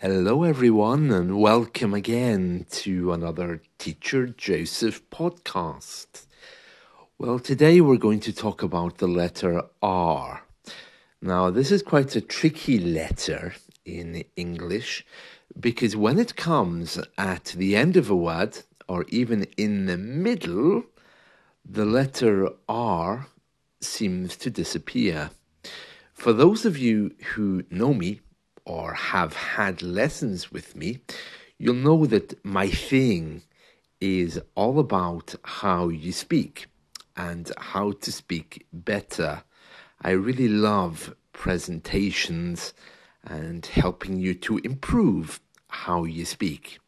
Hello, everyone, and welcome again to another Teacher Joseph podcast. Well, today we're going to talk about the letter R. Now, this is quite a tricky letter in English because when it comes at the end of a word or even in the middle, the letter R seems to disappear. For those of you who know me, or have had lessons with me, you'll know that my thing is all about how you speak and how to speak better. I really love presentations and helping you to improve how you speak.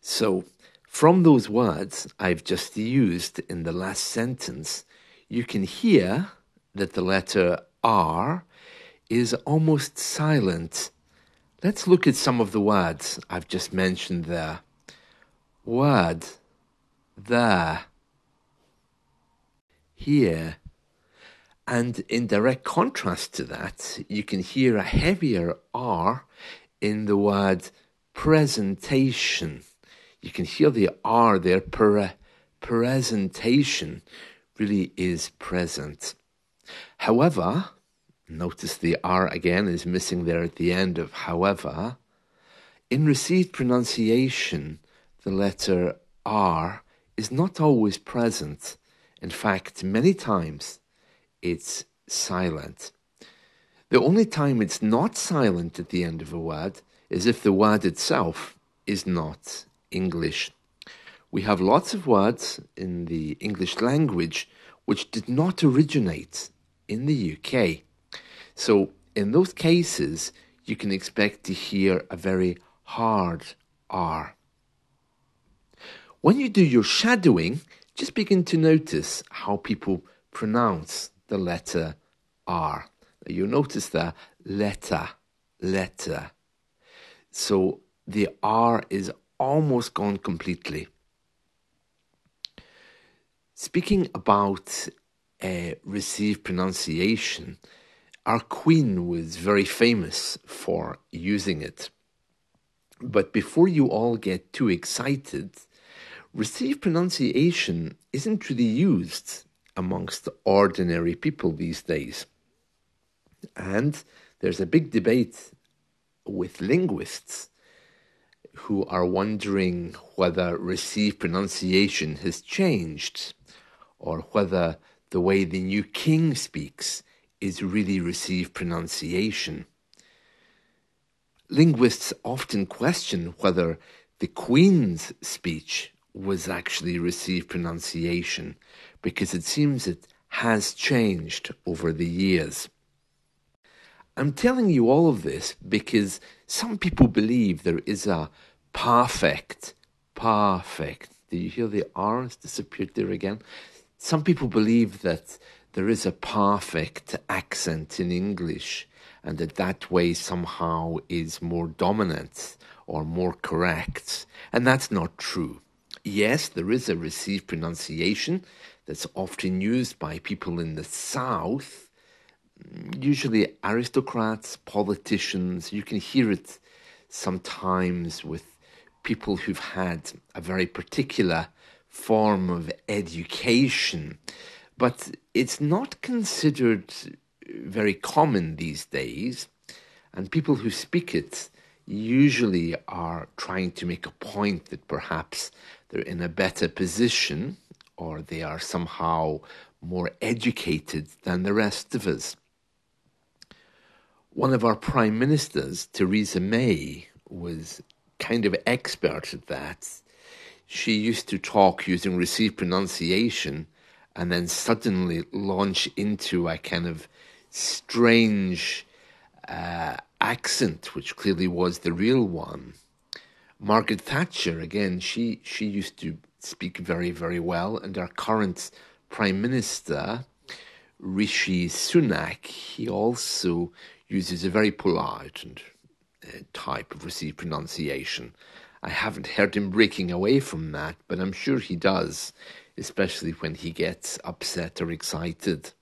So, from those words I've just used in the last sentence, you can hear that the letter R is almost silent. Let's look at some of the words I've just mentioned there. Word, there, here. And in direct contrast to that, you can hear a heavier R in the word presentation. You can hear the R there, per, presentation really is present. However, Notice the R again is missing there at the end of however. In received pronunciation, the letter R is not always present. In fact, many times it's silent. The only time it's not silent at the end of a word is if the word itself is not English. We have lots of words in the English language which did not originate in the UK. So, in those cases, you can expect to hear a very hard R. When you do your shadowing, just begin to notice how people pronounce the letter R. You'll notice that letter, letter. So the R is almost gone completely. Speaking about uh, received pronunciation, our queen was very famous for using it. But before you all get too excited, received pronunciation isn't really used amongst ordinary people these days. And there's a big debate with linguists who are wondering whether received pronunciation has changed or whether the way the new king speaks is really received pronunciation. Linguists often question whether the Queen's speech was actually received pronunciation because it seems it has changed over the years. I'm telling you all of this because some people believe there is a perfect, perfect. Do you hear the R's disappeared there again? Some people believe that there is a perfect accent in English, and that that way somehow is more dominant or more correct. And that's not true. Yes, there is a received pronunciation that's often used by people in the South, usually aristocrats, politicians. You can hear it sometimes with people who've had a very particular form of education but it's not considered very common these days, and people who speak it usually are trying to make a point that perhaps they're in a better position or they are somehow more educated than the rest of us. One of our prime ministers, Theresa May, was kind of expert at that. She used to talk using received pronunciation and then suddenly launch into a kind of strange uh, accent, which clearly was the real one. Margaret Thatcher, again, she, she used to speak very, very well, and our current Prime Minister, Rishi Sunak, he also uses a very polite and uh, type of received pronunciation. I haven't heard him breaking away from that, but I'm sure he does especially when he gets upset or excited.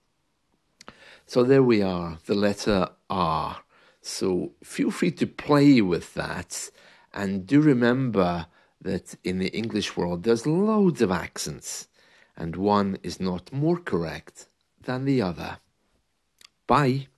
So there we are, the letter R, So feel free to play with that. And do remember that in the English world, there's loads of accents, and one is not more correct than the other. Bye.